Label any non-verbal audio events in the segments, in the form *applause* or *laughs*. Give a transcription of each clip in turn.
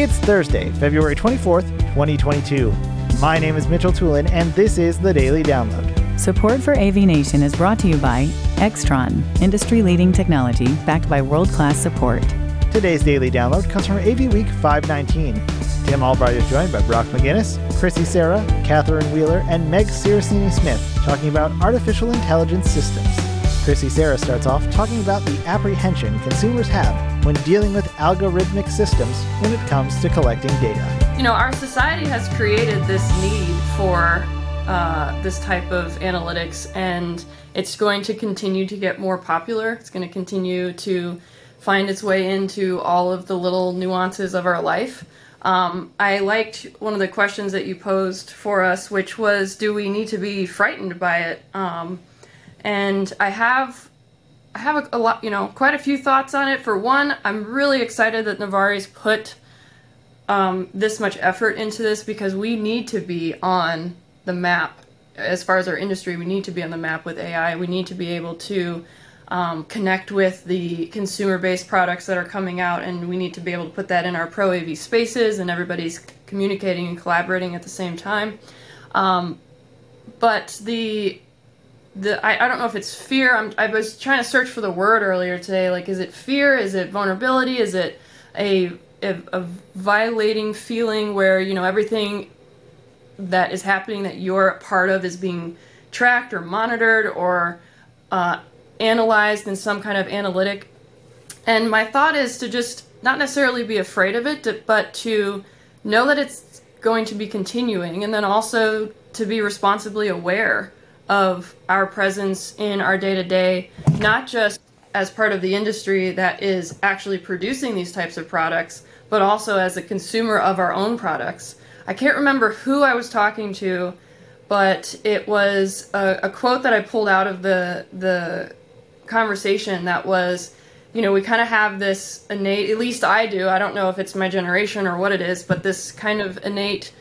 It's Thursday, February 24th, 2022. My name is Mitchell Tulin, and this is the Daily Download. Support for AV Nation is brought to you by Extron, industry leading technology backed by world class support. Today's Daily Download comes from AV Week 519. Tim Albright is joined by Brock McGinnis, Chrissy Sarah, Catherine Wheeler, and Meg Siracini Smith talking about artificial intelligence systems. Chrissy Sarah starts off talking about the apprehension consumers have when dealing with algorithmic systems when it comes to collecting data. You know, our society has created this need for uh, this type of analytics, and it's going to continue to get more popular. It's going to continue to find its way into all of the little nuances of our life. Um, I liked one of the questions that you posed for us, which was, do we need to be frightened by it? Um, and I have I have a, a, lot, you know, quite a few thoughts on it. For one, I'm really excited that Novartis put um, this much effort into this because we need to be on the map as far as our industry. We need to be on the map with AI. We need to be able to um, connect with the consumer-based products that are coming out, and we need to be able to put that in our pro AV spaces, and everybody's communicating and collaborating at the same time. Um, but the the I, I don't know if it's fear. I'm, I was trying to search for the word earlier today. Like, is it fear? Is it vulnerability? Is it a, a, a violating feeling where you know everything that is happening that you're a part of is being tracked or monitored or uh, analyzed in some kind of analytic? And my thought is to just not necessarily be afraid of it, but to know that it's going to be continuing, and then also to be responsibly aware of our presence in our day to day, not just as part of the industry that is actually producing these types of products, but also as a consumer of our own products. I can't remember who I was talking to, but it was a, a quote that I pulled out of the the conversation that was, you know, we kind of have this innate, at least I do. I don't know if it's my generation or what it is, but this kind of innate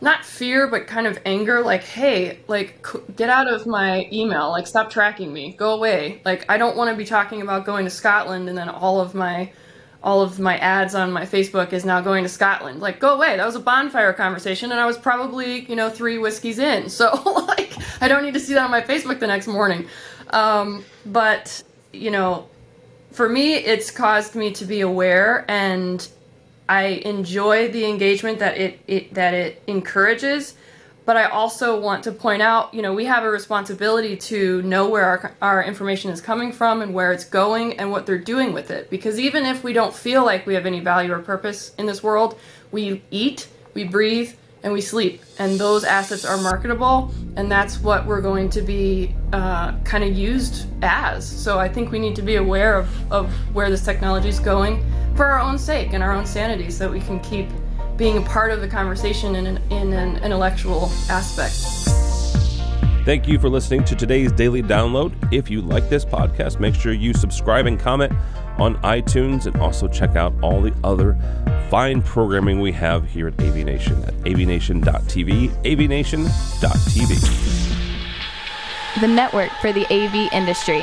not fear but kind of anger like hey like get out of my email like stop tracking me go away. Like i don't want to be talking about going to scotland and then all of my all of my ads on my facebook is now going to scotland. Like go away. That was a bonfire conversation and i was probably you know three whiskeys in. *laughs* So like i don't need to see that on my facebook the next morning. Um, but you know for me it's caused me to be aware and I enjoy the engagement that it, it that it encourages, but I also want to point out, you know, we have a responsibility to know where our, our information is coming from and where it's going and what they're doing with it. Because even if we don't feel like we have any value or purpose in this world, we eat, we breathe, and we sleep. And those assets are marketable, and that's what we're going to be uh, kind of used as. So I think we need to be aware of, of where this technology is going for our own sake and our own sanity so that we can keep being a part of the conversation in an, in an intellectual aspect. Thank you for listening to today's daily download. If you like this podcast, make sure you subscribe and comment on iTunes and also check out all the other fine programming we have here at AV Nation at avnation.tv, avnation.tv. The network for the AV industry.